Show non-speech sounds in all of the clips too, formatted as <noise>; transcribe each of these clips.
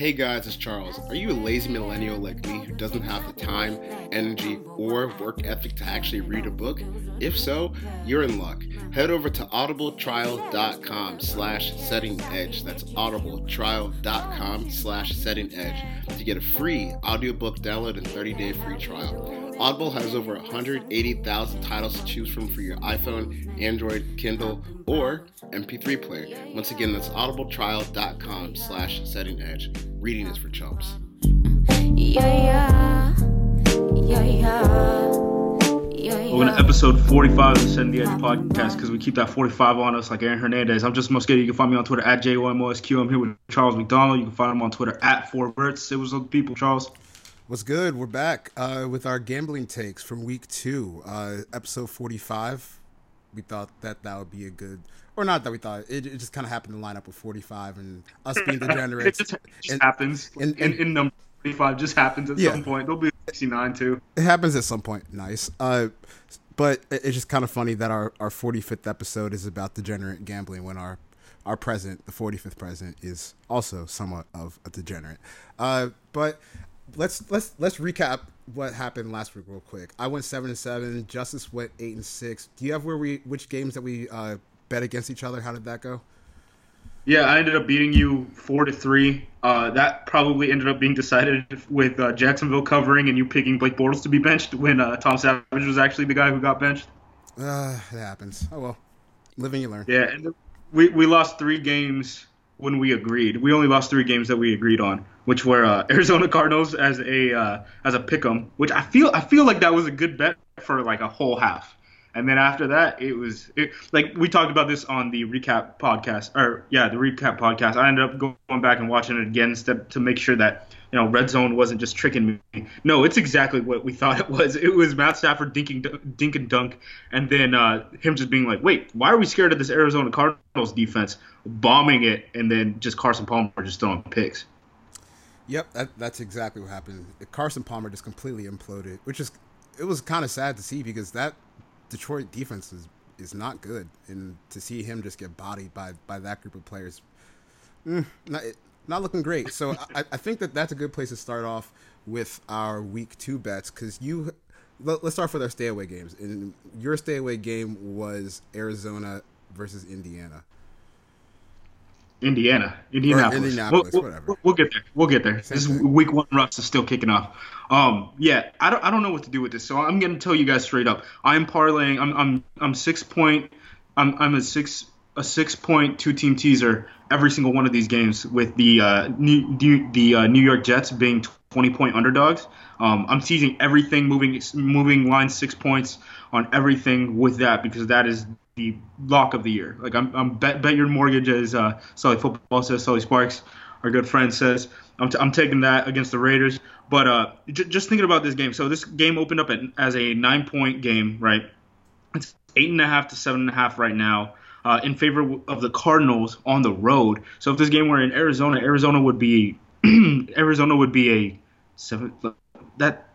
Hey guys, it's Charles. Are you a lazy millennial like me who doesn't have the time, energy, or work ethic to actually read a book? If so, you're in luck. Head over to audibletrial.com slash setting edge. That's audibletrial.com slash setting edge to get a free audiobook download and 30-day free trial. Audible has over 180,000 titles to choose from for your iPhone, Android, Kindle, or MP3 player. Once again, that's audibletrial.com slash setting edge. Reading is for chumps. Yeah, yeah. Yeah, yeah. Yeah, Welcome to episode 45 of the Setting the Edge podcast because we keep that 45 on us like Aaron Hernandez. I'm Justis Mosqueda. You can find me on Twitter at JOMOSQ. I'm here with Charles McDonald. You can find him on Twitter at Four Verts. It was the people, Charles. What's good? We're back uh, with our gambling takes from week two, uh, episode 45. We thought that that would be a good, or not that we thought, it, it just kind of happened to line up with 45 and us being <laughs> It degenerates. just, it just And- happens. and- in, in number 45 just happens at Yeah. some point. There'll be 69 too. It happens at some point. Nice. Uh, but it- it's just kind of funny that our, our 45th episode is about degenerate gambling when our our president, the 45th president, is also somewhat of a degenerate. Uh, but let's let's let's recap what happened last week real quick. I went seven and seven. Justis went eight and six. Do you have where we which games that we uh, bet against each other? How did that go? Yeah, I ended up beating you four to three. Uh, that probably ended up being decided with uh, Jacksonville covering and you picking Blake Bortles to be benched when uh, Tom Savage was actually the guy who got benched. Uh, it happens. Oh well, living you learn. Yeah, and we we lost three games when we agreed. We only lost three games that we agreed on, which were uh, <laughs> Arizona Cardinals as a uh, as a pick'em, which I feel I feel like that was a good bet for like a whole half. And then after that, it was it, like we talked about this on the recap podcast, or yeah, the recap podcast. I ended up going back and watching it again to, to make sure that you know red zone wasn't just tricking me. No, it's exactly what we thought it was. It was Matt Stafford dinking, dink and dunk, and then uh, him just being like, "Wait, why are we scared of this Arizona Cardinals defense?" Bombing it, and then just Carson Palmer just throwing picks. Yep, that, that's exactly what happened. Carson Palmer just completely imploded, which is it was kind of sad to see because that Detroit defense is is not good, and to see him just get bodied by by that group of players, mm, not not looking great. So <laughs> I, I think that that's a good place to start off with our week two bets because you. Let, let's start with our stay away games. And your stay away game was Arizona versus Indiana. Indiana, Indianapolis, Indianapolis, We'll, whatever. we'll, we'll get there. We'll get there. This thing. week one rust is still kicking off. Um, yeah, I don't, I don't know what to do with this, so I'm gonna tell you guys straight up. I'm parlaying. I'm, I'm, I'm six point. I'm, I'm a six, a six point two team teaser every single one of these games with the uh, New, the uh, New York Jets being 20 point underdogs. Um, I'm teasing everything, moving, moving line six points on everything with that because that is the lock of the year. Like I'm, I'm bet, bet your mortgage as uh, Sully Football says, Sully Sparks, our good friend says. I'm, t- I'm taking that against the Raiders. But uh, j- just thinking about this game. So this game opened up at, as a nine point game, right? It's eight and a half to seven and a half right now. Uh, in favor of the Cardinals on the road. So if this game were in Arizona, Arizona would be <clears throat> Arizona would be a seven that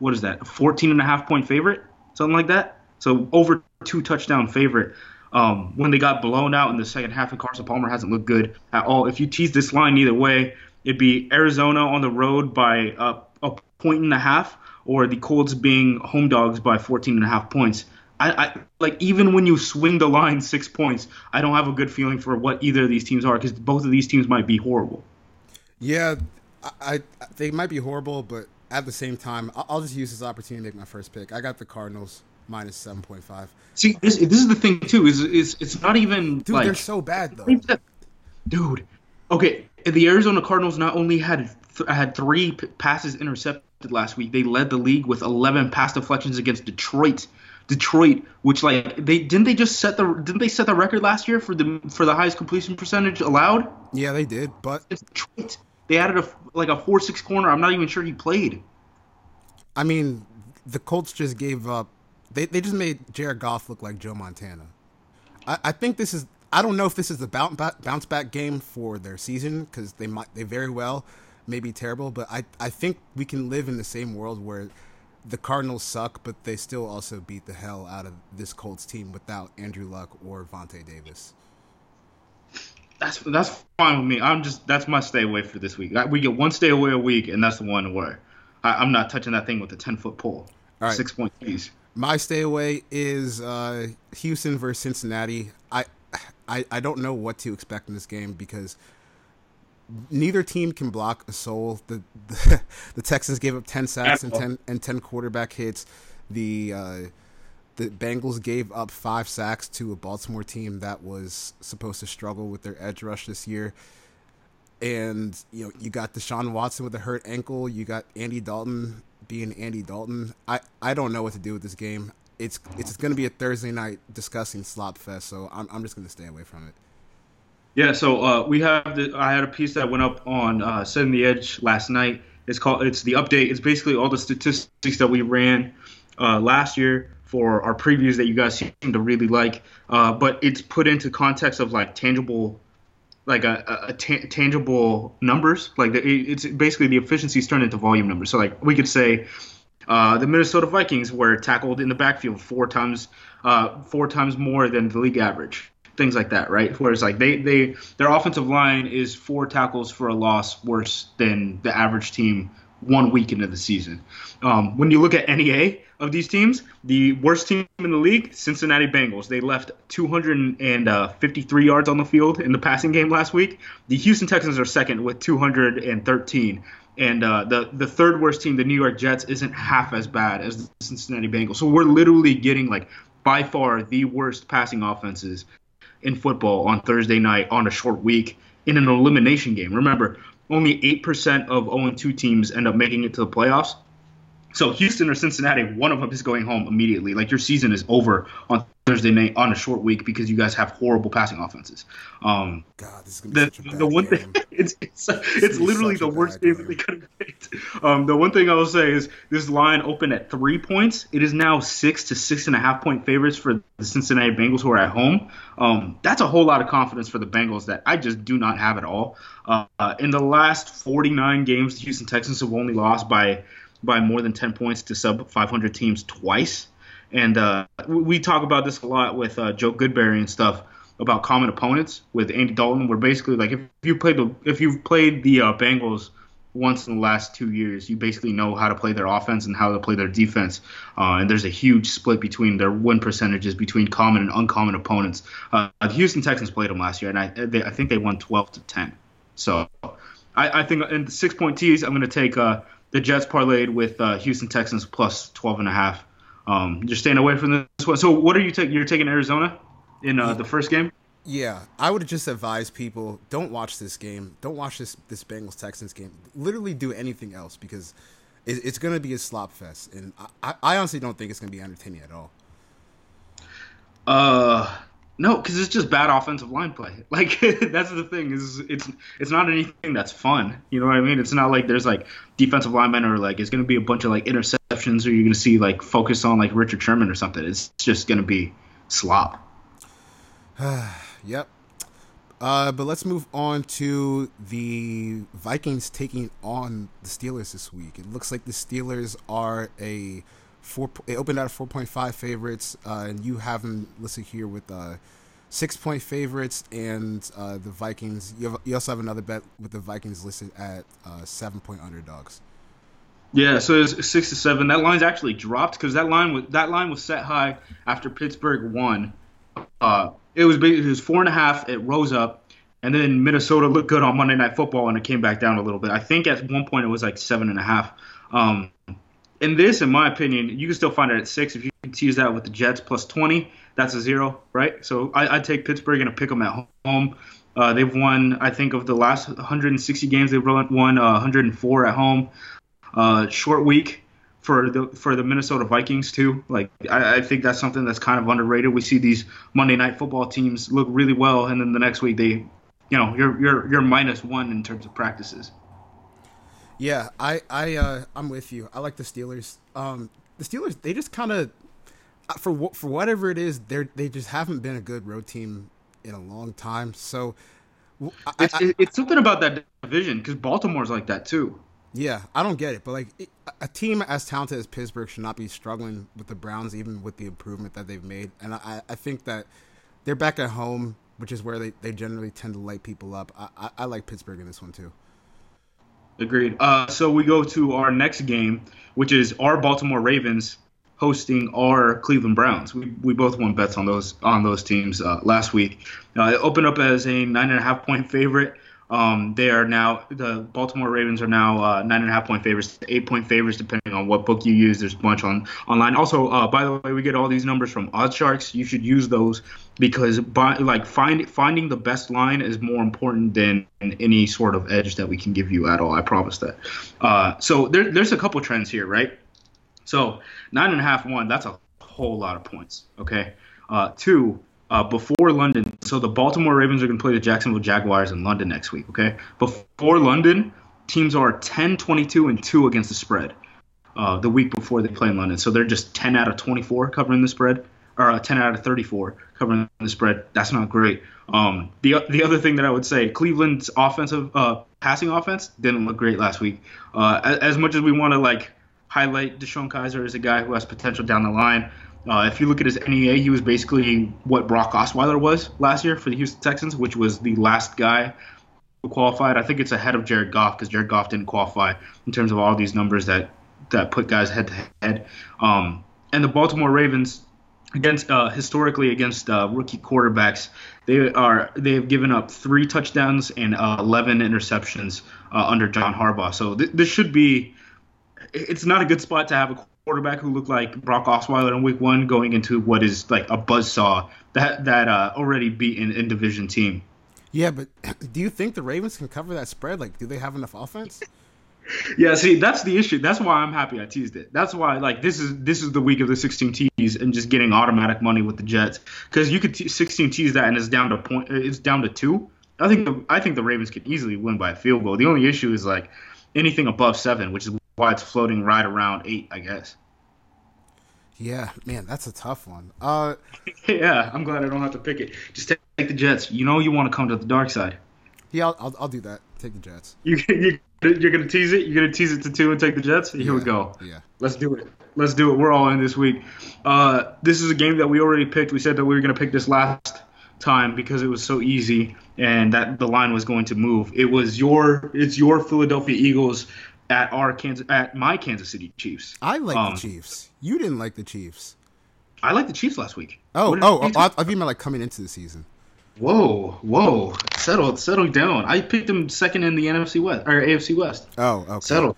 what is that? A 14 and a half point favorite, something like that. So over two touchdown favorite. Um, when they got blown out in the second half, and Carson Palmer hasn't looked good at all. If you tease this line either way, it'd be Arizona on the road by uh, a point and a half, or the Colts being home dogs by 14 and a half points. I, I like even when you swing the line six points, I don't have a good feeling for what either of these teams are because both of these teams might be horrible. Yeah, I, I they might be horrible, but at the same time, I'll just use this opportunity to make my first pick. I got the Cardinals minus seven point five. See, this this is the thing too. Is is it's not even Dude, like they're so bad though. dude. Okay, the Arizona Cardinals not only had th- had three p- passes intercepted last week, they led the league with 11 pass deflections against Detroit. Detroit, which like they didn't they just set the didn't they set the record last year for the for the highest completion percentage allowed? Yeah, they did, but It's Detroit. They added a like a four six corner. I'm not even sure he played. I mean, the Colts just gave up. They they just made Jared Goff look like Joe Montana. I, I think this is. I don't know if this is the bounce back, bounce back game for their season because they might they very well may be terrible, but I I think we can live in the same world where the Cardinals suck, but they still also beat the hell out of this Colts team without Andrew Luck or Vontae Davis. that's that's fine with me. I'm just that's my stay away for this week. We get one stay away a week, and that's the one where I, I'm not touching that thing with a ten foot pole. All right. Six point tees. My stay away is uh, Houston versus Cincinnati. I, I I don't know what to expect in this game because neither team can block a soul. The the, <laughs> the Texans gave up ten sacks and ten and ten quarterback hits. The uh, the Bengals gave up five sacks to a Baltimore team that was supposed to struggle with their edge rush this year. And you know you got Deshaun Watson with a hurt ankle. You got Andy Dalton being Andy Dalton. I, I don't know what to do with this game. It's it's going to be a Thursday night discussing slop fest, so I'm I'm just going to stay away from it. Yeah, so uh, we have the. I had a piece that went up on uh, setting the edge last night. It's called. It's the update. It's basically all the statistics that we ran uh, last year for our previews that you guys seem to really like. Uh, but it's put into context of like tangible, like a, a, ta- tangible numbers. Like the, it's basically the efficiencies turned into volume numbers. So like we could say. Uh, the Minnesota Vikings were tackled in the backfield four times, uh, four times more than the league average. Things like that, right? Whereas like they, they their offensive line is four tackles for a loss worse than the average team one week into the season. Um, when you look at NEA of these teams, the worst team in the league, Cincinnati Bengals, they left 253 yards on the field in the passing game last week. The Houston Texans are second with 213. And uh, the the third worst team, the New York Jets, isn't half as bad as the Cincinnati Bengals. So we're literally getting like by far the worst passing offenses in football on Thursday night on a short week in an elimination game. Remember, only 8% of 0-2 teams end up making it to the playoffs. So Houston or Cincinnati, one of them is going home immediately. Like your season is over on Thursday night on a short week because you guys have horrible passing offenses. Um, God, this is going to be the such a bad the one game. thing <laughs> it's it's, it's literally the worst bad game that they could have picked. Um, the one thing I will say is this line opened at three points. It is now six to six and a half point favorites for the Cincinnati Bengals who are at home. Um, that's a whole lot of confidence for the Bengals that I just do not have at all. Uh, in the last 49 games, the Houston Texans have only lost by by more than 10 points to sub 500 teams twice. And uh, we- talk about this a lot with uh, Joe Goodberry and stuff about common opponents with Andy Dalton. Where basically, like, if you played the if you've played the uh, Bengals once in the last two years, you basically know how to play their offense and how to play their defense. Uh, and there's a huge split between their win percentages between common and uncommon opponents. Uh, the Houston Texans played them last year, and I they, I think they won 12 to 10. So I, I think in six point tees, I'm going to take uh, the Jets parlayed with uh, Houston Texans plus 12 and a half. Um, just staying away from this one. So what are you taking? You're taking Arizona in uh, the first game? Yeah, I would just advise people don't watch this game. Don't watch this this Bengals Texans game. Literally do anything else because it, it's going to be a slop fest, and I, I, I honestly don't think it's going to be entertaining at all. Uh, no, because it's just bad offensive line play. <laughs> Like <laughs> that's the thing is it's it's not anything that's fun. You know what I mean? It's not like there's like defensive linemen or like it's gonna be a bunch of like interceptions or you're gonna see like focus on like Richard Sherman or something. It's just gonna be slop. <sighs> Yep. Uh, but let's move on to the Vikings taking on the Steelers this week. It looks like the Steelers are a four. They opened out at four point five favorites, uh, and you have them listed here with uh, six point favorites, and uh, the Vikings. You, have, you also have another bet with the Vikings listed at uh, seven point underdogs. Yeah, so it's six to seven. That line's actually dropped because that line was that line was set high after Pittsburgh won. Uh, it was big, it was four and a half. It rose up, and then Minnesota looked good on Monday Night Football, and it came back down a little bit. I think at one point it was like seven and a half. Um, in this, in my opinion, you can still find it at six if you can tease that with the Jets plus twenty. That's a zero, right? So I, I'd take Pittsburgh and I pick them at home. Uh, they've won, I think, of the last 160 games, they've won won, uh, 104 at home uh, short week for the for the Minnesota Vikings too. Like I, I think that's something that's kind of underrated. We see these Monday night football teams look really well, and then the next week they, you know, you're you're you're minus one in terms of practices. Yeah, I I uh, I'm with you. I like the Steelers. Um, the Steelers they just kind of for for whatever it is, they they just haven't been a good road team in a long time. So I- It's, I- it's something about that division because Baltimore's like that too. yeah, I don't get it. But like a team as talented as Pittsburgh should not be struggling with the Browns, even with the improvement that they've made. And I I think that they're back at home. which is where they, they generally tend to light people up. I, I, I like Pittsburgh in this one too. Agreed. Uh, so we go to our next game, which is our Baltimore Ravens hosting our Cleveland Browns. We, we both won bets on those on those teams uh, last week. Uh, it opened up as a nine and a half point favorite. Um, they are now the Baltimore Ravens are now uh, nine and a half point favorites, eight point favorites depending on what book you use. There's a bunch on online. Also, uh, by the way, we get all these numbers from OddsSharks. You should use those because by, like find, finding the best line is more important than any sort of edge that we can give you at all. I promise that. Uh, so there, there's a couple trends here, right? So nine and a half, one. That's a whole lot of points. Okay. Uh, two uh, before London. So the Baltimore Ravens are going to play the Jacksonville Jaguars in London next week. Okay, before London, teams are 10, 22, and two against the spread. Uh, the week before they play in London, so they're just 10 out of 24 covering the spread, or uh, 10 out of 34 covering the spread. That's not great. Um, the the other thing that I would say, Cleveland's offensive uh, passing offense didn't look great last week. Uh, as, as much as we want to like highlight DeShone Kizer as a guy who has potential down the line. Uh, if you look at his NEA, he was basically what Brock Osweiler was last year for the Houston Texans, which was the last guy who qualified. I think it's ahead of Jared Goff because Jared Goff didn't qualify in terms of all these numbers that that put guys head to head. Um, and the Baltimore Ravens, against uh, historically against uh, rookie quarterbacks, they are they have given up three touchdowns and uh, 11 interceptions uh, under John Harbaugh. So th- this should be. It's not a good spot to have a quarterback who looked like Brock Osweiler in Week One, going into what is like a buzzsaw that that uh, already beat an in division team. Yeah, but <clears throat> do you think the Ravens can cover that spread? Like, do they have enough offense? <laughs> yeah, see, that's the issue. That's why I'm happy I teased it. That's why, like, this is this is the week of the 16 tees and just getting automatic money with the Jets because you could t- 16 tees that and it's down to point. It's down to two. I think the, I think the Ravens could easily win by a field goal. The only issue is like anything above seven, which is why it's floating right around eight, I guess. Yeah, man, that's a tough one. Uh, <laughs> yeah, I'm glad I don't have to pick it. Just take, take the Jets. You know you want to come to the dark side. Yeah, I'll, I'll, I'll do that. Take the Jets. You, <laughs> you you're gonna tease it. You're gonna tease it to two and take the Jets. Here yeah, we go. Yeah, let's do it. Let's do it. We're all in this week. Uh, this is a game that we already picked. We said that we were gonna pick this last time because it was so easy and that the line was going to move. It was your it's your Philadelphia Eagles at our Kansas at my Kansas City Chiefs. I like Um, the Chiefs. You didn't like the Chiefs. I liked the Chiefs last week. Oh, What did oh, I, I mean, like coming into the season. Whoa, whoa, settle, settle down. I picked them second in the NFC West or AFC West. Oh, okay. Settle,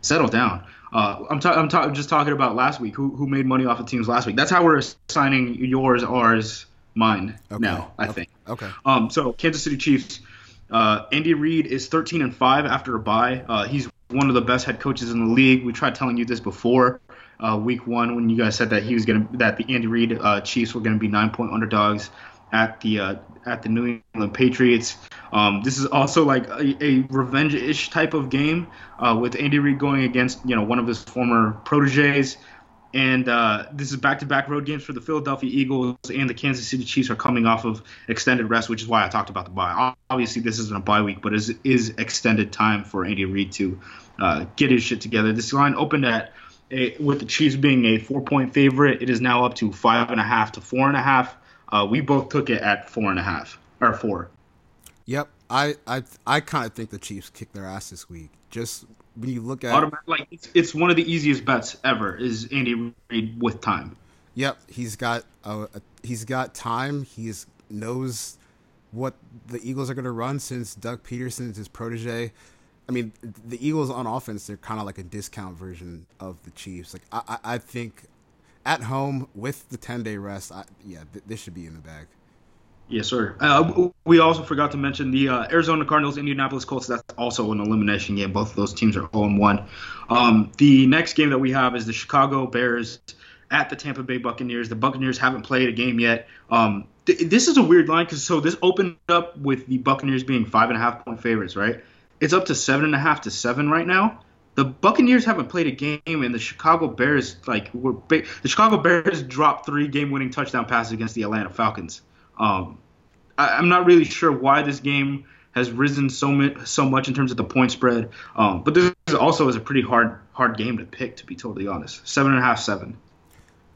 settle down. Uh, I'm, ta- I'm ta- just talking about last week. Who who made money off of teams last week? That's how we're assigning yours, ours, mine Okay. now. I Okay. think. Okay. Um, so Kansas City Chiefs. Uh, Andy Reid is 13 and five after a bye. Uh, he's one of the best head coaches in the league. We tried telling you this before uh, week one when you guys said that he was gonna that the Andy Reid uh, Chiefs were gonna be nine point underdogs at the uh, at the New England Patriots. Um, this is also like a, a revenge-ish type of game uh, with Andy Reid going against you know one of his former proteges. And uh, this is back-to-back road games for the Philadelphia Eagles and the Kansas City Chiefs are coming off of extended rest, which is why I talked about the bye. Obviously, this isn't a bye week, but it is extended time for Andy Reid to uh, get his shit together. This line opened at a, with the Chiefs being a four-point favorite. It is now up to five and a half to four and a half. Uh, we both took it at four and a half or four. Yep. I I I kind of think the Chiefs kicked their ass this week. Just when you look at Automatic, like it's, it's one of the easiest bets ever is Andy Reid with time. Yep, he's got uh, he's got time. He's knows what the Eagles are going to run since Doug Pederson is his protege. I mean, the Eagles on offense they're kind of like a discount version of the Chiefs. Like I, I, I think at home with the ten day rest, I, yeah, th- this should be in the bag. Yes, sir. Uh, we also forgot to mention the uh, Arizona Cardinals, Indianapolis Colts. That's also an elimination game. Both of those teams are 0 1. Um, the next game that we have is the Chicago Bears at the Tampa Bay Buccaneers. The Buccaneers haven't played a game yet. Um, th- this is a weird line because so this opened up with the Buccaneers being five and a half point favorites, right? It's up to seven and a half to seven right now. The Buccaneers haven't played a game, and the Chicago Bears like were big. The Chicago Bears dropped three game-winning touchdown passes against the Atlanta Falcons. Um, I, I'm not really sure why this game has risen so much, so much in terms of the point spread. Um, but this also is a pretty hard hard game to pick, to be totally honest. Seven and a half, seven.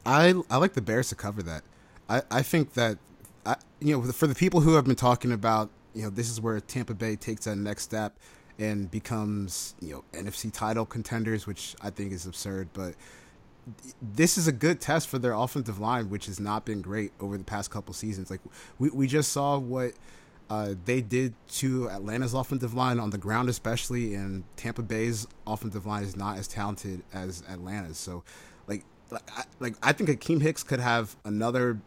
I I like the Bears to cover that. I, I think that I, you know, for the people who have been talking about, you know, this is where Tampa Bay takes that next step and becomes, you know, NFC title contenders, which I think is absurd. But this is a good test for their offensive line, which has not been great over the past couple seasons. Like we, we just saw what uh, they did to Atlanta's offensive line on the ground, especially, and Tampa Bay's offensive line is not as talented as Atlanta's. So, like, like I, like I think Akiem Hicks could have another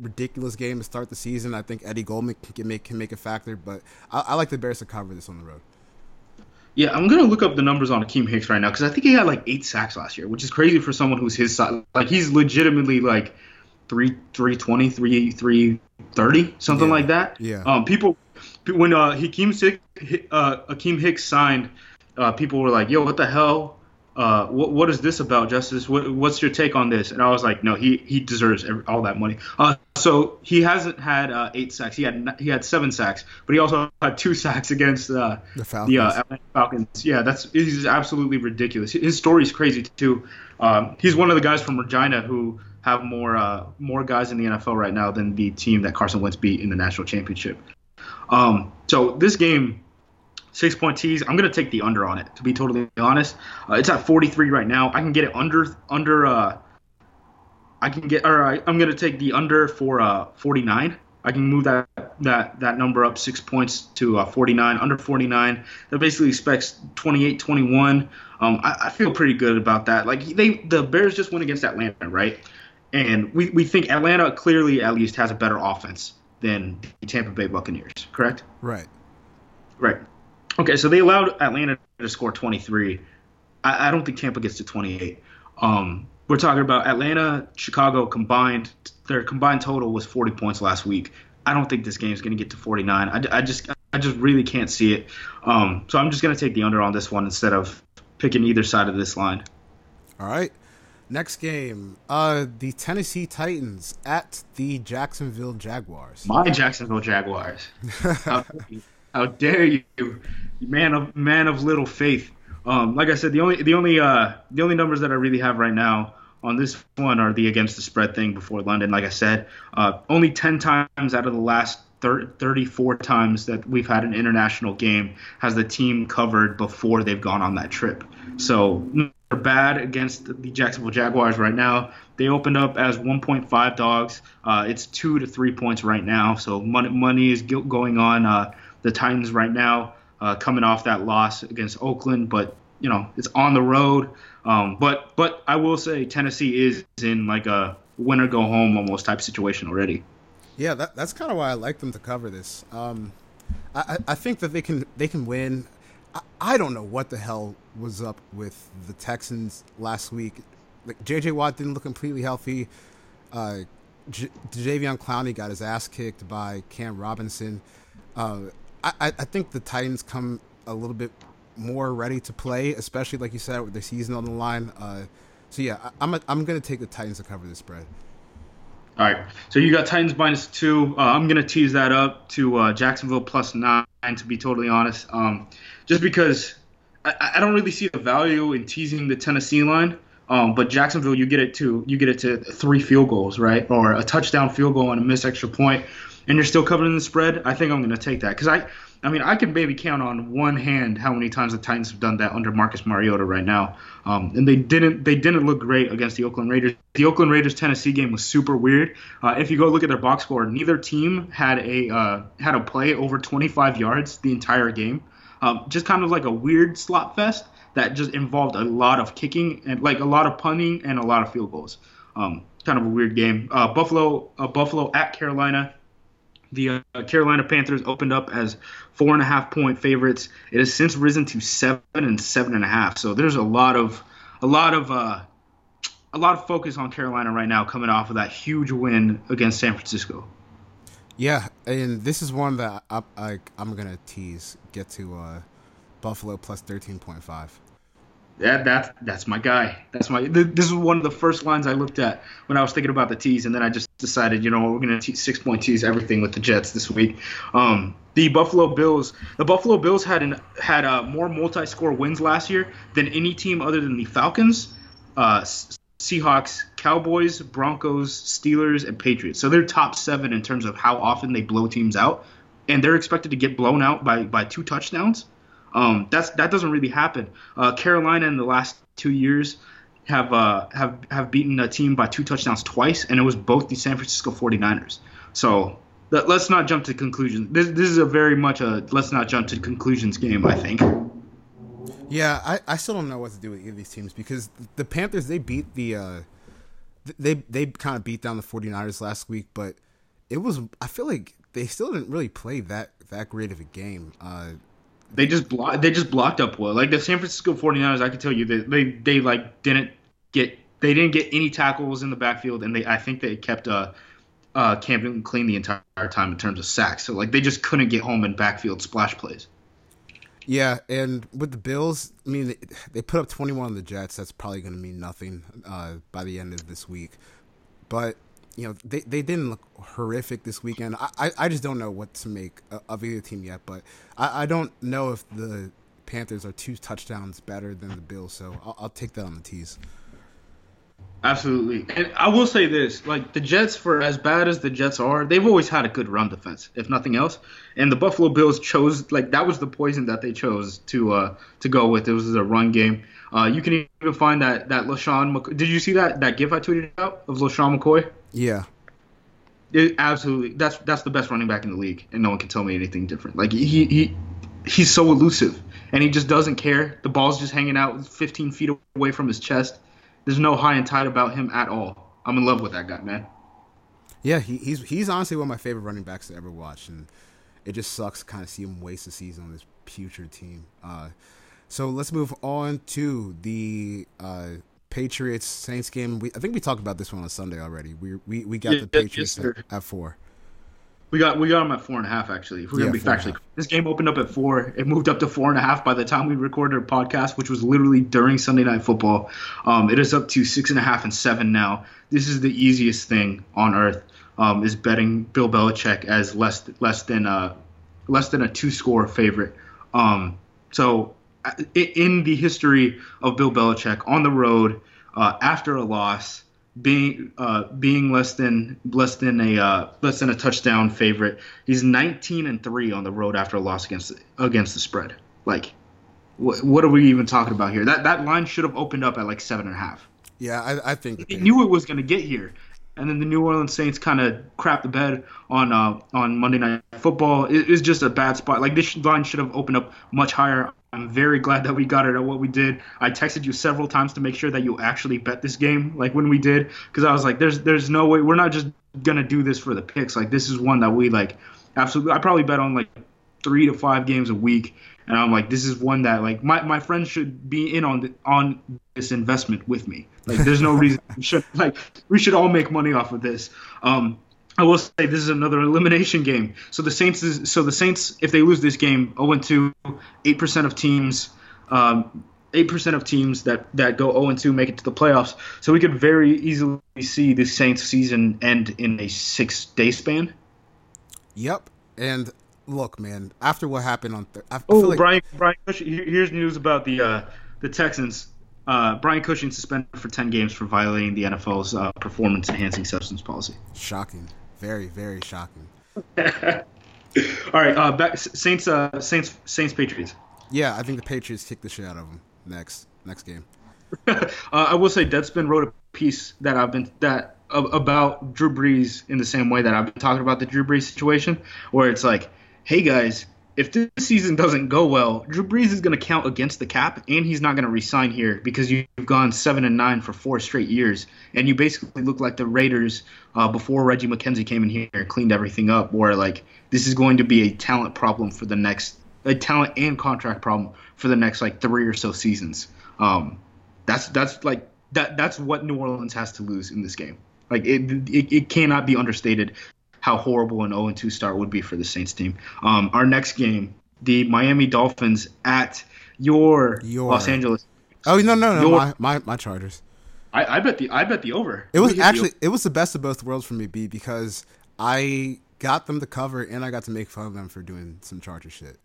ridiculous game to start the season. I think Eddie Goldman can make can make a factor, but I, I like the Bears to cover this on the road. Yeah, I'm gonna look up the numbers on Akiem Hicks right now because I think he had like eight sacks last year, which is crazy for someone who's his size. Like he's legitimately like three three twenty, three three thirty, something Yeah. like that. Yeah. Um, people when uh Hakeem Hick, uh Akiem Hicks signed, uh, people were like, "Yo, what the hell? Uh, what what is this about, Justis? What, what's your take on this?" And I was like, "No, he he deserves every, all that money." Uh, so he hasn't had uh, eight sacks. He had he had seven sacks, but he also had two sacks against uh, The Falcons. the uh, Falcons. Yeah, that's he's absolutely ridiculous. His story's crazy too. Um, he's one of the guys from Regina who have more uh, more guys in the NFL right now than the team that Carson Wentz beat in the national championship. Um, so this game, six point tees. I'm gonna take the under on it. To be totally honest, uh, it's at 43 right now. I can get it under under. Uh, I can get. Or I, I'm gonna take the under for uh, 49. I can move that that that number up six points to uh, 49. Under 49. That basically expects 28-21. Um, I, I feel pretty good about that. Like they, the Bears just went against Atlanta, right? And we, we think Atlanta clearly at least has a better offense than the Tampa Bay Buccaneers, correct? Right. Right. Okay, so they allowed Atlanta to score 23. I, I don't think Tampa gets to 28. Um, we're talking about Atlanta, Chicago combined. Their combined total was 40 points last week. I don't think this game is going to get to 49. I, I just I just really can't see it. Um, so I'm just going to take the under on this one instead of picking either side of this line. All right. Next game, uh, the Tennessee Titans at the Jacksonville Jaguars. My Jacksonville Jaguars. <laughs> how, dare you, man of man of little faith. Um, like I said, the only the only uh, the only numbers that I really have right now on this one are the against the spread thing before London. Like I said, uh, only 10 times out of the last thir- 34 times that we've had an international game has the team covered before they've gone on that trip. So they're bad against the Jacksonville Jaguars right now. They opened up as 1.5 dogs. Uh, it's two to three points right now. So money, money is going on uh, the Titans right now, uh, coming off that loss against Oakland. But you know it's on the road. Um, but but I will say Tennessee is in like a win or go home almost type situation already. Yeah, that, that's kind of why I like them to cover this. Um, I, I think that they can they can win. I, I don't know what the hell was up with the Texans last week. Like J.J. Watt didn't look completely healthy. Uh, J- Jadeveon Clowney got his ass kicked by Cam Robinson. Uh, I, I think the Titans come a little bit more ready to play, especially like you said with the season on the line. Uh, so yeah, I, I'm a, I'm gonna take the Titans to cover this spread. All right. So you got Titans minus two. Uh, I'm gonna tease that up to uh, Jacksonville plus nine. To be totally honest, um, just because I, I don't really see the value in teasing the Tennessee line. Um, but Jacksonville, you get it to you get it to three field goals, right, or a touchdown field goal and a missed extra point, and you're still covering the spread. I think I'm gonna take that because I, I mean, I can maybe count on one hand how many times the Titans have done that under Marcus Mariota right now, um, and they didn't they didn't look great against the Oakland Raiders. The Oakland Raiders Tennessee game was super weird. Uh, if you go look at their box score, neither team had a uh, had a play over 25 yards the entire game. Um, just kind of like a weird slot fest that just involved a lot of kicking and like a lot of punting and a lot of field goals. Um, kind of a weird game. Uh, Buffalo, uh, Buffalo at Carolina. The uh, Carolina Panthers opened up as four and a half point favorites. It has since risen to seven and seven and a half. So there's a lot of a lot of uh, a lot of focus on Carolina right now, coming off of that huge win against San Francisco. Yeah, and this is one that I, I I'm gonna tease. Get to uh, Buffalo plus thirteen point five. Yeah, that's that's my guy. That's my. Th- this is one of the first lines I looked at when I was thinking about the tees, and then I just decided, you know, we're gonna te- six point tease everything with the Jets this week. Um, the Buffalo Bills, the Buffalo Bills had an had uh, more multi-score wins last year than any team other than the Falcons. Uh, Seahawks, Cowboys, Broncos, Steelers, and Patriots. So they're top seven in terms of how often they blow teams out, and they're expected to get blown out by by two touchdowns. Um, that's that doesn't really happen. Uh, Carolina in the last two years have uh, have have beaten a team by two touchdowns twice, and it was both the San Francisco 49ers. So let, us not jump to conclusions. This this is a very much a let's not jump to conclusions game. I think. Yeah, I, I still don't know what to do with either of these teams because the Panthers they beat the uh, they they kind of beat down the 49ers last week, but it was I feel like they still didn't really play that that great of a game. Uh, they just blocked they just blocked up well. Like the San Francisco 49ers, I can tell you that they they like didn't get they didn't get any tackles in the backfield, and they I think they kept uh uh Cam Newton clean the entire time in terms of sacks. So like they just couldn't get home in backfield splash plays. Yeah, and with the Bills, I mean, they, they put up 21 on the Jets. That's probably going to mean nothing uh, by the end of this week. But you know, they, they didn't look horrific this weekend. I, I, I just don't know what to make of either team yet. But I, I don't know if the Panthers are two touchdowns better than the Bills. So I'll, I'll take that on the tees. Absolutely. And I will say this, like the Jets for as bad as the Jets are, they've always had a good run defense, if nothing else. And the Buffalo Bills chose like that was the poison that they chose to uh to go with. It was a run game. Uh you can even find that that LeSean McCoy did you see that that gif I tweeted out of LeSean McCoy? Yeah. It, absolutely. That's that's the best running back in the league, and no one can tell me anything different. Like he he he's so elusive, and he just doesn't care. The ball's just hanging out 15 feet away from his chest there's no high and tight about him at all. I'm in love with that guy, man. Yeah, he, he's he's honestly one of my favorite running backs to ever watch, and it just sucks to kind of see him waste a season on this putrid team. Uh, so let's move on to the uh, Patriots Saints game. We, I think we talked about this one on Sunday already. We we, we got yeah, the Patriots yes, at, at four. We got we got them at four and a half actually. If we're gonna be factually, this game opened up at four. It moved up to four and a half by the time we recorded our podcast, which was literally during Sunday Night Football. Um, it is up to six and a half and seven now. This is the easiest thing on earth. Um, is betting Bill Belichick as less less than a less than a two score favorite. Um, so in the history of Bill Belichick on the road uh, after a loss being uh, being less than less than a uh, less than a touchdown favorite. He's 19 and three on the road after a loss against against the spread. Like, what, what are we even talking about here? That that line should have opened up at like seven and a half. Yeah, I, I think he knew it was going to get here, and then the New Orleans Saints kind of crapped the bed on uh, on Monday Night Football. It, was just a bad spot. Like this line should have opened up much higher. I'm very glad that we got it at what we did. I texted you several times to make sure that you actually bet this game, like when we did, because I was like, "There's, there's no way we're not just gonna do this for the picks. Like this is one that we like, absolutely. I probably bet on like three to five games a week, and I'm like, this is one that like my, my friends should be in on the, on this investment with me. Like, there's no reason we should <laughs> like we should all make money off of this. Um, I will say this is another elimination game. So the Saints is so the Saints if they lose this game 0 2, 8% of teams um, 8% of teams that, that go 0 and 2 make it to the playoffs. So we could very easily see the Saints season end in a 6-day span. Yep. And look, man, after what happened on th- oh, like- Brian Brian here's news about the uh, the Texans. Uh, Brian Cushing suspended for 10 games for violating the NFL's uh, performance enhancing substance policy. Shocking. Very, very shocking. <laughs> All right, uh, back, Saints, uh, Saints, Saints, Patriots. Yeah, I think the Patriots kick the shit out of them next next game. <laughs> uh, I will say, Deadspin wrote a piece that I've been that uh, about Drew Brees in the same way that I've been talking about the Drew Brees situation, where it's like, hey guys, if this season doesn't go well, Drew Brees is going to count against the cap, and he's not going to resign here because you've gone seven and nine for four straight years, and you basically look like the Raiders uh, before Reggie McKenzie came in here and cleaned everything up. Where like this is going to be a talent problem for the next, a talent and contract problem for the next like three or so seasons. Um, that's that's like that that's what New Orleans has to lose in this game. Like it, it, it cannot be understated how horrible an 0 2 start would be for the Saints team. Um, our next game, the Miami Dolphins at your, your. Los Angeles. Oh no no no your, my, my, my Chargers. I, I, bet the I bet the over. It was actually it was the best of both worlds for me, B, because I got them to cover and I got to make fun of them for doing some Charger shit.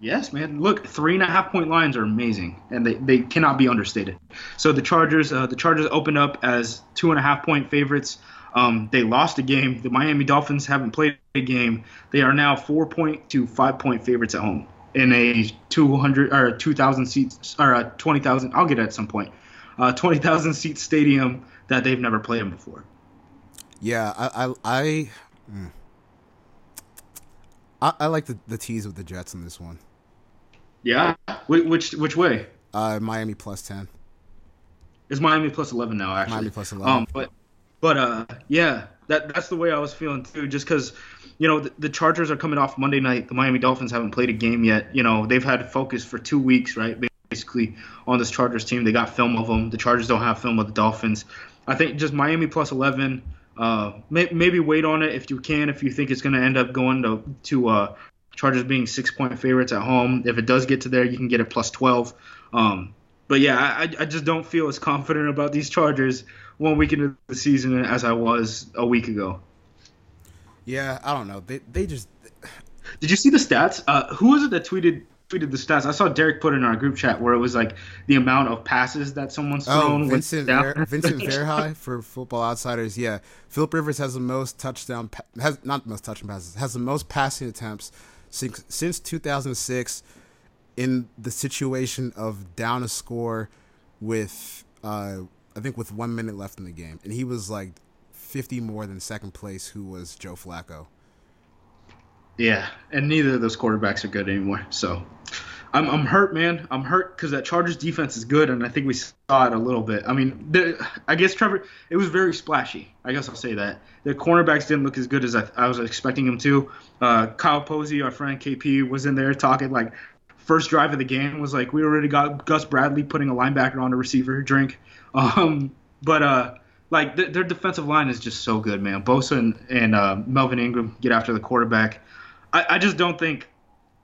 Yes, man. Look, three and a half point lines are amazing, and they, they cannot be understated. So the Chargers, uh, the Chargers opened up as two and a half point favorites. Um, they lost a game. The Miami Dolphins haven't played a game. They are now four point to five point favorites at home in a 200 or 2,000 seats or a 20,000. I'll get it at some point. Uh, 20,000 seat stadium that they've never played in before. Yeah, I I I, mm. I, I like the the tease with the Jets in this one. Yeah, Wh- which which way? Uh, Miami plus ten. It's Miami plus 11 now, actually. Miami plus 11. Um, but but uh, yeah, that that's the way I was feeling too. Just because, you know, the, the Chargers are coming off Monday night. The Miami Dolphins haven't played a game yet. You know, they've had focus for two weeks, right? Basically on this Chargers team, they got film of them. The Chargers don't have film of the Dolphins. I think just Miami plus 11. Uh, may, maybe wait on it if you can. If you think it's going to end up going to to uh, Chargers being six point favorites at home. If it does get to there, you can get it plus 12. Um, but yeah, I, I just don't feel as confident about these Chargers one week into the season as I was a week ago. Yeah, I don't know. They they just Did you see the stats? Uh, who was it that tweeted tweeted the stats? I saw Derek put it in our group chat where it was like the amount of passes that someone's oh thrown. Vincent down. Ver, Vincent <laughs> Verhei for Football Outsiders. Yeah, Philip Rivers has the most touchdown pa- has not the most touchdown passes has the most passing attempts since since 2006 in the situation of down a score with uh I think with one minute left in the game, and he was like 50 more than second place, who was Joe Flacco. Yeah, and neither of those quarterbacks are good anymore. So I'm, I'm hurt, man. I'm hurt because that Chargers defense is good, and I think we saw it a little bit. I mean, the, I guess Trevor, it was very splashy. I guess I'll say that. The cornerbacks didn't look as good as I, I was expecting them to. Uh, Kyle Posey, our friend KP, was in there talking like first drive of the game was like we already got Gus Bradley putting a linebacker on a receiver drink. Um, but uh, like th- their defensive line is just so good, man. Bosa and, and uh, Melvin Ingram get after the quarterback. I, I just don't think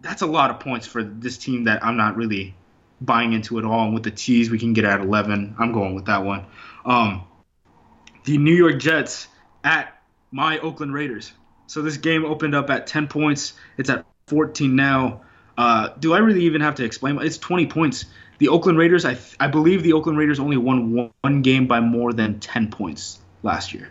that's a lot of points for this team that I'm not really buying into at all. And with the teas we can get at 11, I'm going with that one. Um, the New York Jets at my Oakland Raiders. So this game opened up at 10 points. It's at 14 now. Uh, do I really even have to explain? It's 20 points. The Oakland Raiders, I, I believe the Oakland Raiders only won one, one game by more than 10 points last year.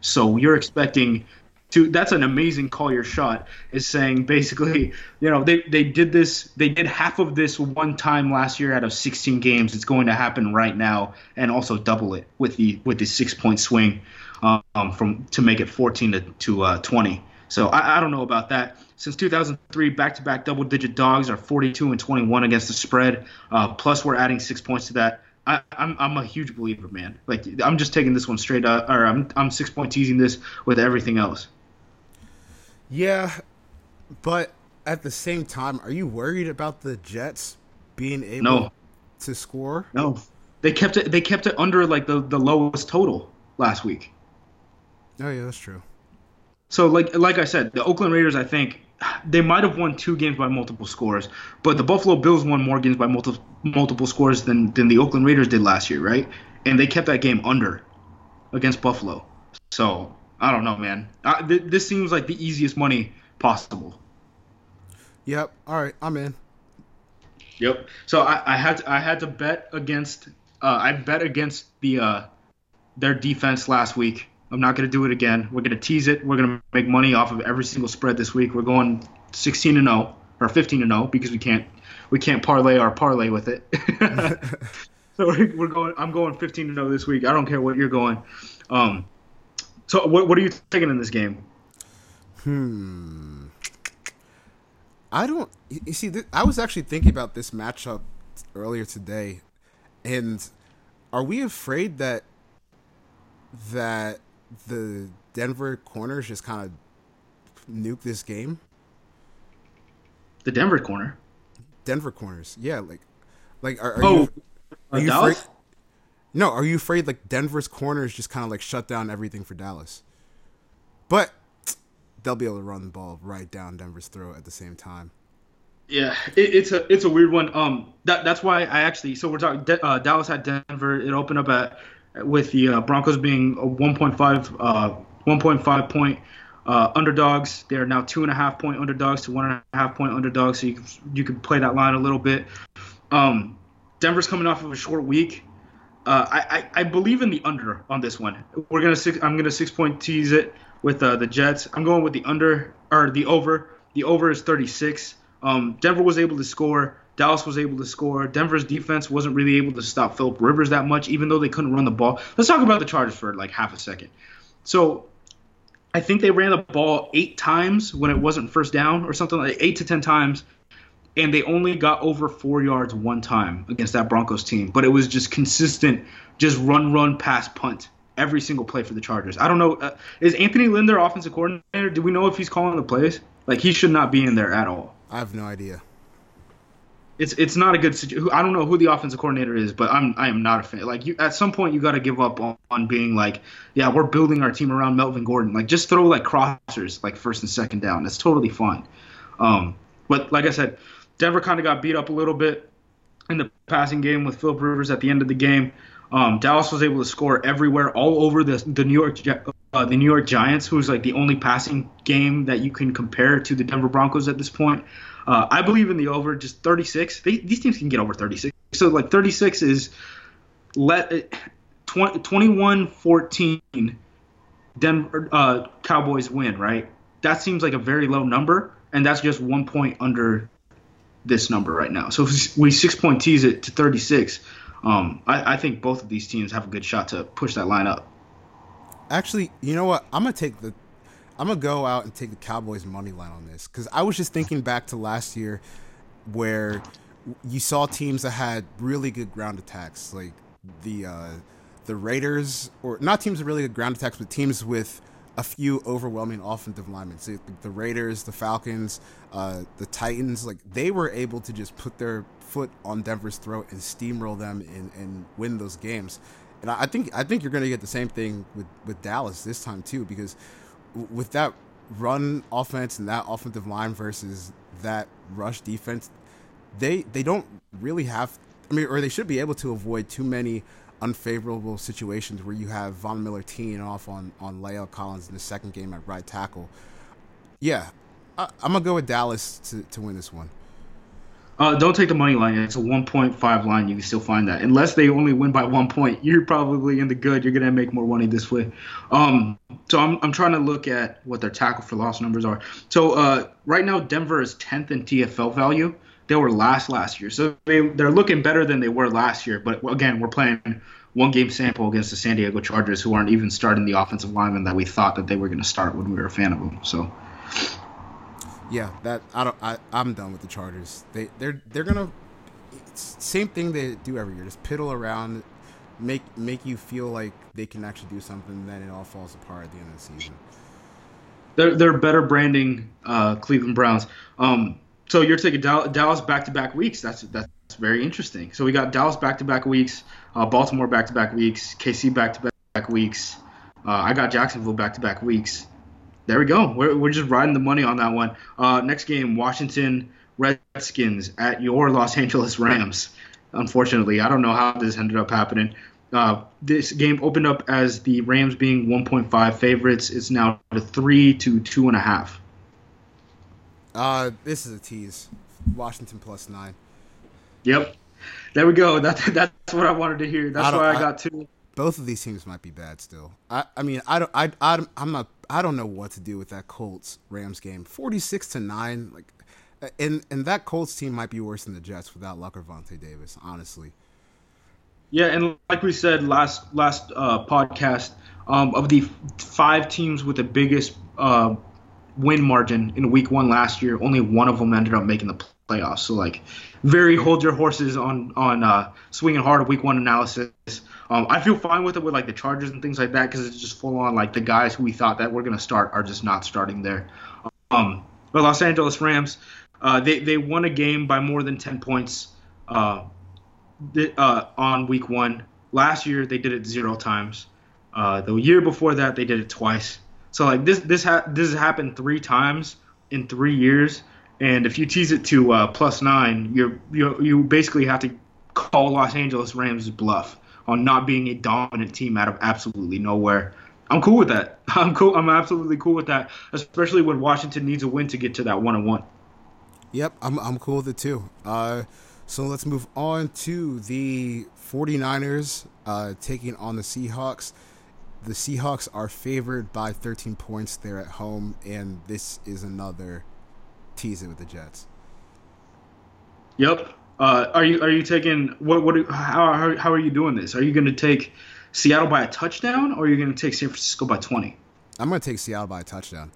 So you're expecting to that's an amazing call. Your shot is saying basically you know they, they did this they did half of this one time last year out of 16 games. It's going to happen right now and also double it with the with the six point swing um, from to make it 14 to, to uh, 20 so I, I don't know about that since 2003 back-to-back double-digit dogs are 42 and 21 against the spread uh, plus we're adding six points to that I, I'm I'm a huge believer, man. Like I'm just taking this one straight up, or I'm I'm six point teasing this with everything else. Yeah, but at the same time, are you worried about the Jets being able No. to score? No, they kept it. They kept it under like the the lowest total last week. Oh yeah, that's true. So like like I said, the Oakland Raiders, I think they might have won two games by multiple scores, but the Buffalo Bills won more games by multiple multiple scores than than the Oakland Raiders did last year, right? And they kept that game under against Buffalo. So I don't know, man. I, th- this seems like the easiest money possible. Yep. All right, I'm in. Yep. So I, I had to, I had to bet against uh, I bet against the uh, their defense last week. I'm not gonna do it again. We're gonna tease it. We're gonna make money off of every single spread this week. We're going 16 and 0 or 15 and 0 because we can't we can't parlay our parlay with it. <laughs> so we're going. I'm going 15 and 0 this week. I don't care what you're going. Um. So what what are you taking in this game? Hmm. I don't. You you see, th- I was actually thinking about this matchup earlier today, and are we afraid that that the Denver corners just kind of nuke this game? The Denver corner. Denver corners, yeah, like, like are, are Oh, you are you Dallas? afraid? No, are you afraid like Denver's corners just kind of like shut down everything for Dallas? But they'll be able to run the ball right down Denver's throat at the same time. Yeah, it, it's a it's a weird one. Um, that that's why I actually so we're talking uh, Dallas at Denver. It opened up at with the uh, Broncos being a 1.5 uh 1.5 point Uh, underdogs, they are now two and a half point underdogs to one and a half point underdogs. So you you can play that line a little bit. Um, Denver's coming off of a short week. Uh, I, I, I believe in the under on this one. We're gonna six. I'm gonna six point tease it with uh, the Jets. I'm going with the under or the over. The over is 36. Um, Denver was able to score. Dallas was able to score. Denver's defense wasn't really able to stop Philip Rivers that much, even though they couldn't run the ball. Let's talk about the Chargers for like half a second. So I think they ran the ball eight times when it wasn't first down or something like eight to ten times, and they only got over four yards one time against that Broncos team. But it was just consistent, just run, run, pass, punt every single play for the Chargers. I don't know. Uh, is Anthony Lynn their offensive coordinator? Do we know if he's calling the plays? Like he should not be in there at all. I have no idea. It's it's not a good situation. I don't know who the offensive coordinator is, but I'm I am not a fan. Like you, at some point, you got to give up on, on being like, yeah, we're building our team around Melvin Gordon. Like just throw like crossers like first and second down. That's totally fine. Um, but like I said, Denver kind of got beat up a little bit in the passing game with Philip Rivers at the end of the game. Um, Dallas was able to score everywhere, all over the the New York uh, the New York Giants, who's like the only passing game that you can compare to the Denver Broncos at this point. Uh, I believe in the over, just 36. They, these teams can get over 36. So like 36 is let 21 14 Denver uh, Cowboys win, right? That seems like a very low number, and that's just one point under this number right now. So if we six point tease it to 36, um, I, I think both of these teams have a good shot to push that line up. Actually, you know what? I'm gonna take the I'm gonna go out and take the Cowboys money line on this because I was just thinking back to last year where you saw teams that had really good ground attacks, like the uh, the Raiders, or not teams with really good ground attacks, but teams with a few overwhelming offensive linemen. So the Raiders, the Falcons, uh, the Titans, like they were able to just put their foot on Denver's throat and steamroll them and, and win those games. And I think I think you're going to get the same thing with, with Dallas this time too, because with that run offense and that offensive line versus that rush defense, they they don't really have. I mean, or they should be able to avoid too many unfavorable situations where you have Von Miller teeing off on on La'el Collins in the second game at right tackle. Yeah, I, am gonna go with Dallas to to win this one. Uh, don't take the money line. It's a 1.5 line. You can still find that. Unless they only win by one point, you're probably in the good. You're gonna make more money this way. Um, so I'm, I'm trying to look at what their tackle for loss numbers are. So uh, right now Denver is 10th in TFL value. They were last last year, so they they're looking better than they were last year. But again, we're playing one game sample against the San Diego Chargers, who aren't even starting the offensive linemen that we thought that they were going to start when we were a fan of them. So yeah, that I don't. I, I'm done with the Chargers. They they're they're gonna same thing they do every year. Just piddle around, make make you feel like they can actually do something. Then it all falls apart at the end of the season. They're they're better branding uh, Cleveland Browns. Um, so you're taking Dallas back to back weeks. That's that's very interesting. So we got Dallas back to back weeks, uh, Baltimore back to back weeks, KC back to back weeks. Uh, I got Jacksonville back to back weeks there we go. We're, we're just riding the money on that one. Uh, next game, Washington Redskins at your Los <laughs> Angeles Rams. Unfortunately, I don't know how this ended up happening. Uh, this game opened up as the Rams being 1.5 favorites. It's now to three to two and a half. Uh, this is a tease. Washington plus nine. Yep. There we go. <laughs> That, that's what I wanted to hear. That's I why I, I got two. Both of these teams might be bad still. I, I mean, I don't, I, I, I'm not I don't know what to do with that Colts Rams game. Forty six to nine, like, and and that Colts team might be worse than the Jets without Luck or Vontae Davis. Honestly. Yeah, and like we said last last uh, podcast, um, of the five teams with the biggest uh, win margin in Week One last year, only one of them ended up making the playoffs. So like, very hold your horses on on uh, swinging hard Week One analysis. Um, I feel fine with it with like the Chargers and things like that because it's just full on like the guys who we thought that were gonna start are just not starting there. Um, the Los Angeles Rams, uh, they they won a game by more than ten points uh, th- uh, on week one. Last year they did it zero times. Uh, the year before that they did it twice. So like this this ha- this has happened three times in three years. And if you tease it to uh, plus nine, you you you basically have to call Los Angeles Rams bluff on not being a dominant team out of absolutely nowhere. I'm cool with that. <laughs> I'm cool. I'm absolutely cool with that, especially when Washington needs a win to get to that one and one. Yep, I'm I'm cool with it too. Uh, so let's move on to the 49ers uh, taking on the Seahawks. The Seahawks are favored by 13 points. They're at home, and this is another teaser with the Jets. Yep. Uh, are you are you taking what what how how, how are you doing this? Are you going to take Seattle by a touchdown, or are you going to take San Francisco by 20? I'm going to take Seattle by a touchdown.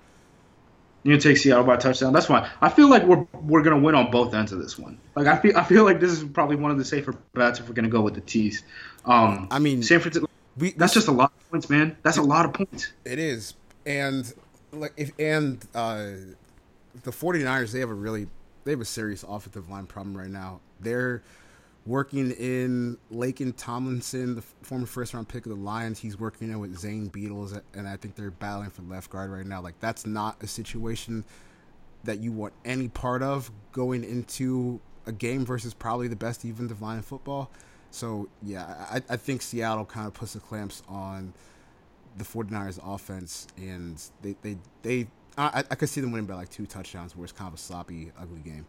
You're gonna take Seattle by a touchdown. That's fine. I feel like we're we're gonna win on both ends of this one. Like I feel I feel like this is probably one of the safer bets if we're gonna go with the tees. Um, I mean, San Francisco. We, That's just a lot of points, man. That's a lot of points. It is. And like if and uh the 49ers they have a really they have a serious offensive line problem right now. They're working in Laken Tomlinson, the former first round pick of the Lions. He's working in with Zane Beadles and I think they're battling for left guard right now. Like that's not a situation that you want any part of going into a game versus probably the best defensive line in football. So yeah, I, I think Seattle kind of puts the clamps on the 49ers offense and they they, they I, I could see them winning by like two touchdowns where it's kind of a sloppy, ugly game.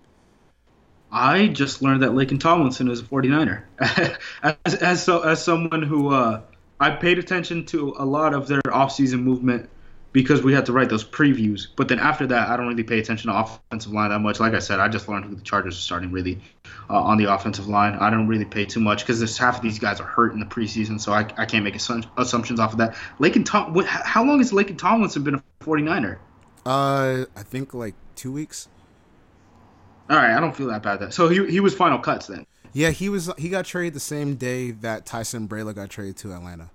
I just learned that Laken Tomlinson is a 49er. <laughs> as, as, so, as someone who uh, I paid attention to a lot of their offseason movement because we had to write those previews. But then after that, I don't really pay attention to offensive line that much. Like I said, I just learned who the Chargers are starting really uh, on the offensive line. I don't really pay too much because half of these guys are hurt in the preseason, so I, I can't make assumptions off of that. Laken Tom, what, how long has Laken Tomlinson been a 49er? Uh, I think like two weeks. All right, I don't feel that bad then. So he he was final cuts then. Yeah, he was. He got traded the same day that Tyson Brayla got traded to Atlanta.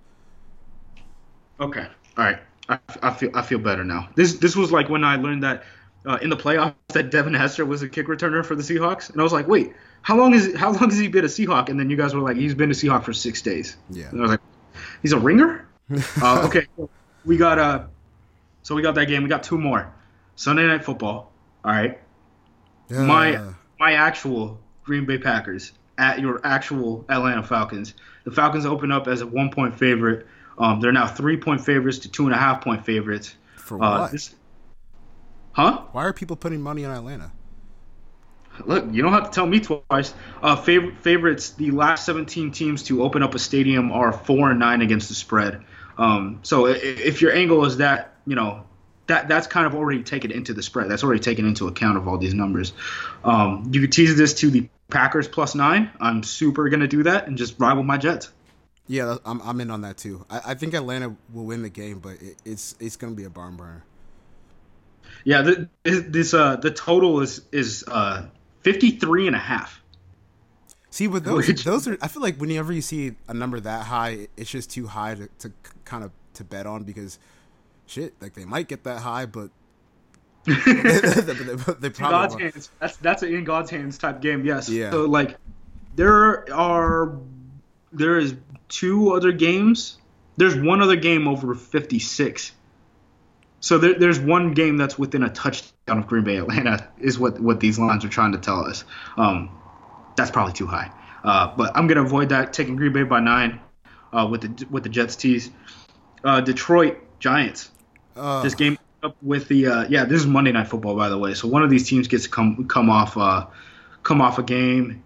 Okay. All right. I, I feel I feel better now. This this was like when I learned that uh, in the playoffs that Devin Hester was a kick returner for the Seahawks, and I was like, wait, how long is how long has he been a Seahawk? And then you guys were like, he's been a Seahawk for six days. Yeah. And I was like, he's a ringer. <laughs> uh, okay, we got uh, so we got that game. We got two more. Sunday night football. All right. Yeah. My my actual Green Bay Packers at your actual Atlanta Falcons. The Falcons open up as a one point favorite. Um, they're now three point favorites to two and a half point favorites. For what? Uh, this, huh? Why are people putting money on Atlanta? Look, you don't have to tell me twice. Uh, fav- favorites. The last 17 teams to open up a stadium are four and nine against the spread. Um, so if, your angle is that, you know, that that's kind of already taken into the spread. That's already taken into account of all these numbers. Um, you could tease this to the Packers plus nine. I'm super gonna do that and just rival my Jets. Yeah, I'm I'm in on that too. I, I think Atlanta will win the game, but it, it's it's gonna be a barn burner. Yeah, the, this uh the total is is uh 53 and a half. See, with those Which- those are I feel like whenever you see a number that high, it's just too high to, to kind of to bet on because shit, like they might get that high, but <laughs> <laughs> they, they God's probably won't. hands. That's that's an in God's hands type game. Yes. Yeah. So like, there are there is two other games. There's one other game over 56. So there, there's one game that's within a touchdown of Green Bay Atlanta is what what these lines are trying to tell us. Um, that's probably too high. Uh, but I'm gonna avoid that. Taking Green Bay by nine uh, with the with the Jets tees. Uh, Detroit Giants. Uh, This game up with the uh, yeah. This is Monday Night Football, by the way. So one of these teams gets to come come off uh, come off a game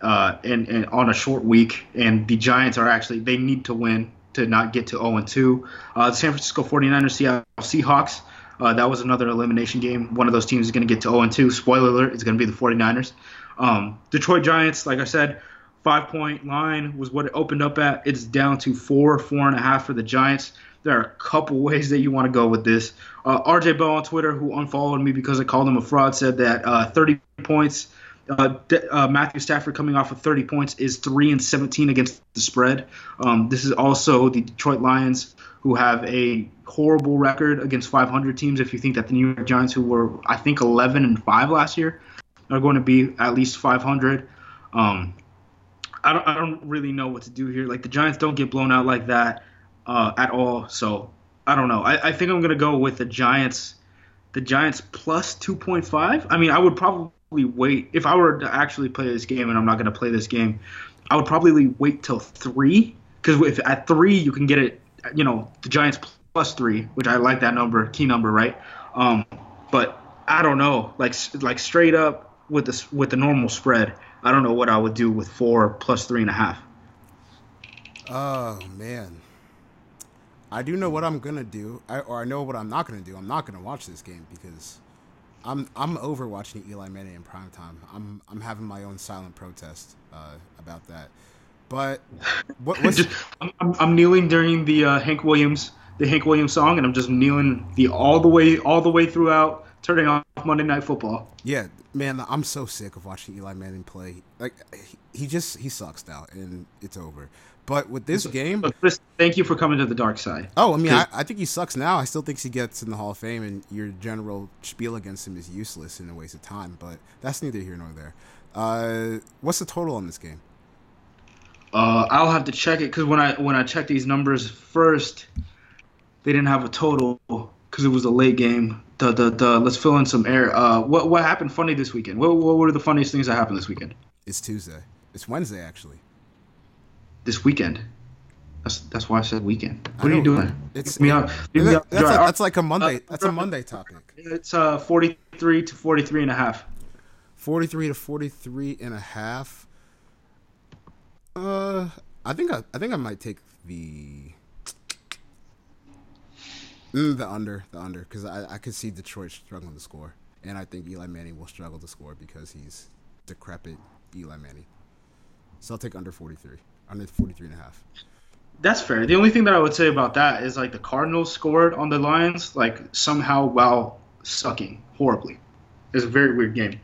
uh, and, and on a short week, and the Giants are actually they need to win to not get to 0 and 2. Uh, the San Francisco 49ers, Seattle Seahawks. Uh, that was another elimination game. One of those teams is going to get to 0 and 2. Spoiler alert: it's going to be the 49ers. Um, Detroit Giants, like I said, five point line was what it opened up at. It's down to four, four and a half for the Giants. There are a couple <laughs> ways that you want to go with this. Uh, RJ Bell on Twitter, who unfollowed me because I called him a fraud, said that uh, 30 points. Uh, uh, Matthew Stafford coming off of 30 points is three and 17 against the spread. Um, this is also the Detroit Lions, who have a horrible record against 500 teams. If you think that the New York Giants, who were I think 11 and five last year, are going to be at least 500. Um, I don't I don't really know what to do here. Like the Giants don't get blown out like that uh, at all. So I don't know. I, I think I'm gonna go with the Giants. The Giants plus 2.5. I mean, I would probably wait if I were to actually play this game, and I'm not gonna play this game. I would probably wait till three because if at three you can get it, you know, the Giants plus three, which I like that number, key number, right? Um, but I don't know, like like straight up with the with the normal spread, I don't know what I would do with four plus three and a half. Oh man, I do know what I'm gonna do, I, or I know what I'm not gonna do. I'm not gonna watch this game because I'm I'm over watching Eli Manning in prime time. I'm I'm having my own silent protest uh, about that. But what, <laughs> what's Just- I'm, I'm, I'm kneeling during the uh, Hank Williams the Hank Williams song, and I'm just kneeling the all the way all the way throughout, turning off Monday Night Football. yeah, man, I'm so sick of watching Eli Manning play. Like he, he just he sucks now, and it's over. But with this game, But Chris, thank you for coming to the dark side. Oh, I mean, I, I think he sucks now. I still think he gets in the Hall of Fame, and your general spiel against him is useless and a waste of time. But that's neither here nor there. Uh, what's the total on this game? Uh, I'll have to check it because when I when I checked these numbers first, they didn't have a total because it was a late game. The, the, the, let's fill in some air. Uh, what what happened funny this weekend? What what were the funniest things that happened this weekend? It's Tuesday. It's Wednesday, actually. This weekend. That's that's why I said weekend. What are you doing? It's Me up. That's, a, that's like a Monday. Uh, That's a Monday topic. It's uh 43 to 43 and a half. Forty-three to forty-three and a half. Uh, I think I, I think I might take the mm, the under the under because I I could see Detroit struggling to score, and I think Eli Manning will struggle to score because he's decrepit Eli Manning. So I'll take under forty-three, under 43 and a half. That's fair. The only thing that I would say about that is like the Cardinals scored on the Lions like somehow while sucking horribly. It's a very weird game.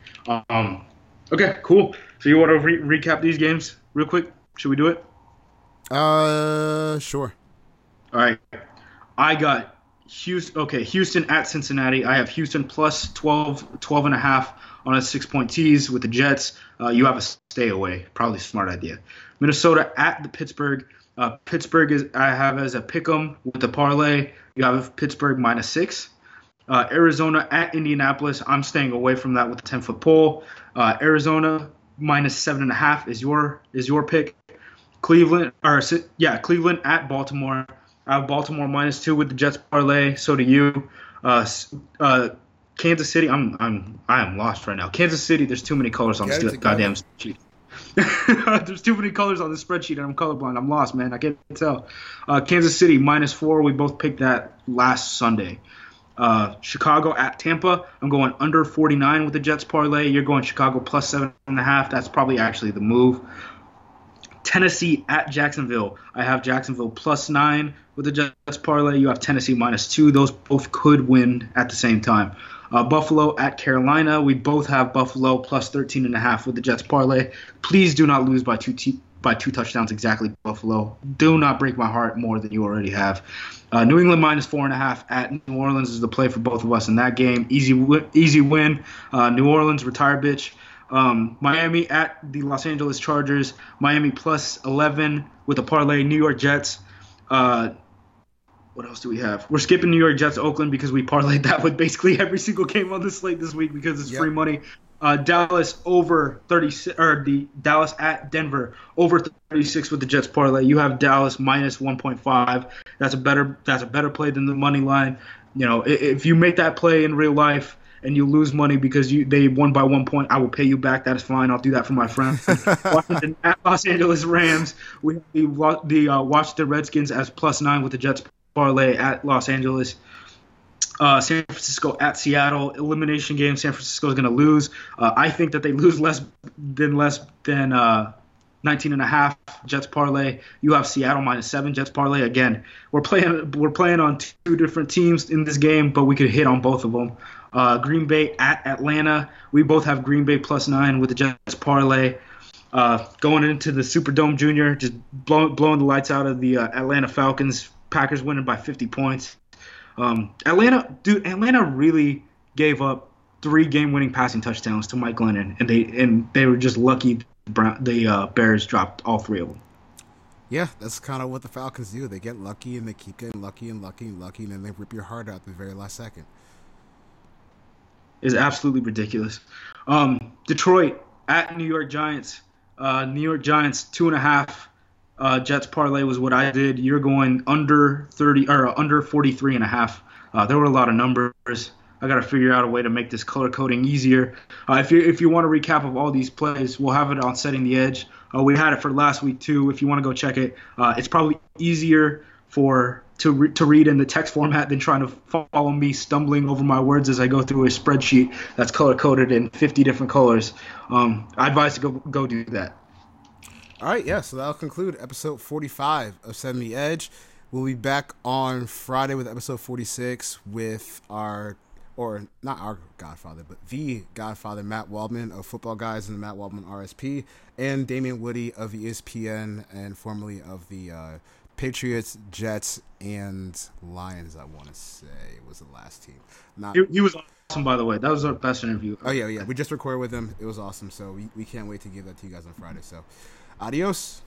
Um, okay, cool. So you want to re- recap these games real quick? Should we do it? Uh, sure. All right. I got Houston. Okay, Houston at Cincinnati. I have Houston plus 12, 12 and a half on a six point tease with the Jets. Uh, you have a stay away. Probably a smart idea. Minnesota at the Pittsburgh. Uh, Pittsburgh is I have as a pick 'em with the parlay. You have Pittsburgh minus six. Uh, Arizona at Indianapolis. I'm staying away from that with the 10 foot pole. Uh, Arizona minus seven and a half is your is your pick. Cleveland or yeah, Cleveland at Baltimore. I have Baltimore minus two with the Jets parlay. So do you. Uh, uh, Kansas City. I'm I'm I am lost right now. Kansas City. There's too many colors on this goddamn spreadsheet. <laughs> there's too many colors on the spreadsheet, and I'm colorblind. I'm lost, man. I can't tell. Uh, Kansas City minus four. We both picked that last Sunday. Uh, Chicago at Tampa. I'm going under 49 with the Jets parlay. You're going Chicago plus seven and a half. That's probably actually the move. Tennessee at Jacksonville. I have Jacksonville plus nine with the Jets parlay. You have Tennessee minus two. Those both could win at the same time. Uh, Buffalo at Carolina. We both have Buffalo plus 13 and a half with the Jets parlay. Please do not lose by two by two touchdowns exactly. Buffalo. Do not break my heart more than you already have. Uh, New England minus four and a half at New Orleans is the play for both of us in that game. Easy wi- easy win. Uh, New Orleans retire bitch. Um, Miami at the Los Angeles Chargers. Miami plus 11 with a parlay. New York Jets. Uh, what else do we have? We're skipping New York Jets Oakland because we parlayed that with basically every single game on the slate this week because it's Yep. free money. Uh, Dallas over 36 or the Dallas at Denver over 36 with the Jets parlay. You have Dallas minus 1.5. That's a better that's a better play than the money line. You know, if you make that play in real life and you lose money because you they won by one point, I will pay you back. That is fine. I'll do that for my friend. <laughs> Washington at Los Angeles Rams. We have the, the uh, Washington Redskins as plus nine with the Jets parlay at Los Angeles. Uh, San Francisco at Seattle elimination game. San Francisco is going to lose. Uh, I think that they lose less than less than uh, 19 and a half. Jets parlay. You have Seattle minus seven. Jets parlay again. We're playing we're playing on two different teams in this game, but we could hit on both of them. Uh, Green Bay at Atlanta. We both have Green Bay plus nine with the Jets parlay. Uh, going into the Superdome Junior, just blow, blowing the lights out of the uh, Atlanta Falcons. Packers winning by 50 points. Um, Atlanta, dude, Atlanta really gave up three game-winning passing touchdowns to Mike Glennon, and they and they were just lucky. The, the uh, Bears dropped all three of them. Yeah, that's kind of what the Falcons do. They get lucky and they keep getting lucky and lucky and lucky, and then they rip your heart out at the very last second. Is absolutely ridiculous. Um, Detroit at New York Giants. Uh, New York Giants two and a half. uh, Jets parlay was what I did. You're going under 30 or under 43 and a half. Uh, there were a lot of numbers. I got to figure out a way to make this color coding easier. Uh, if you if you want a recap of all these plays, we'll have it on setting the edge. Uh, we had it for last week too. If you want to go check it, uh, it's probably easier for to re- to read in the text format than trying to follow me stumbling over my words as I go through a spreadsheet that's color coded in 50 different colors. Um, I advise to go go do that. All right, yeah, so that'll conclude episode 45 of Setting the Edge. We'll be back on Friday with episode 46 with our, or not our Godfather, but the Godfather, Matt Waldman of Football Guys and the Matt Waldman RSP, and Damien Woody of ESPN and formerly of the uh, Patriots, Jets, and Lions, I want to say was the last team. Not He, he was awesome, by the way. That was our best interview. Oh yeah, yeah. We just recorded with him. It was awesome. So we, we can't wait to give that to you guys on Friday. So adios.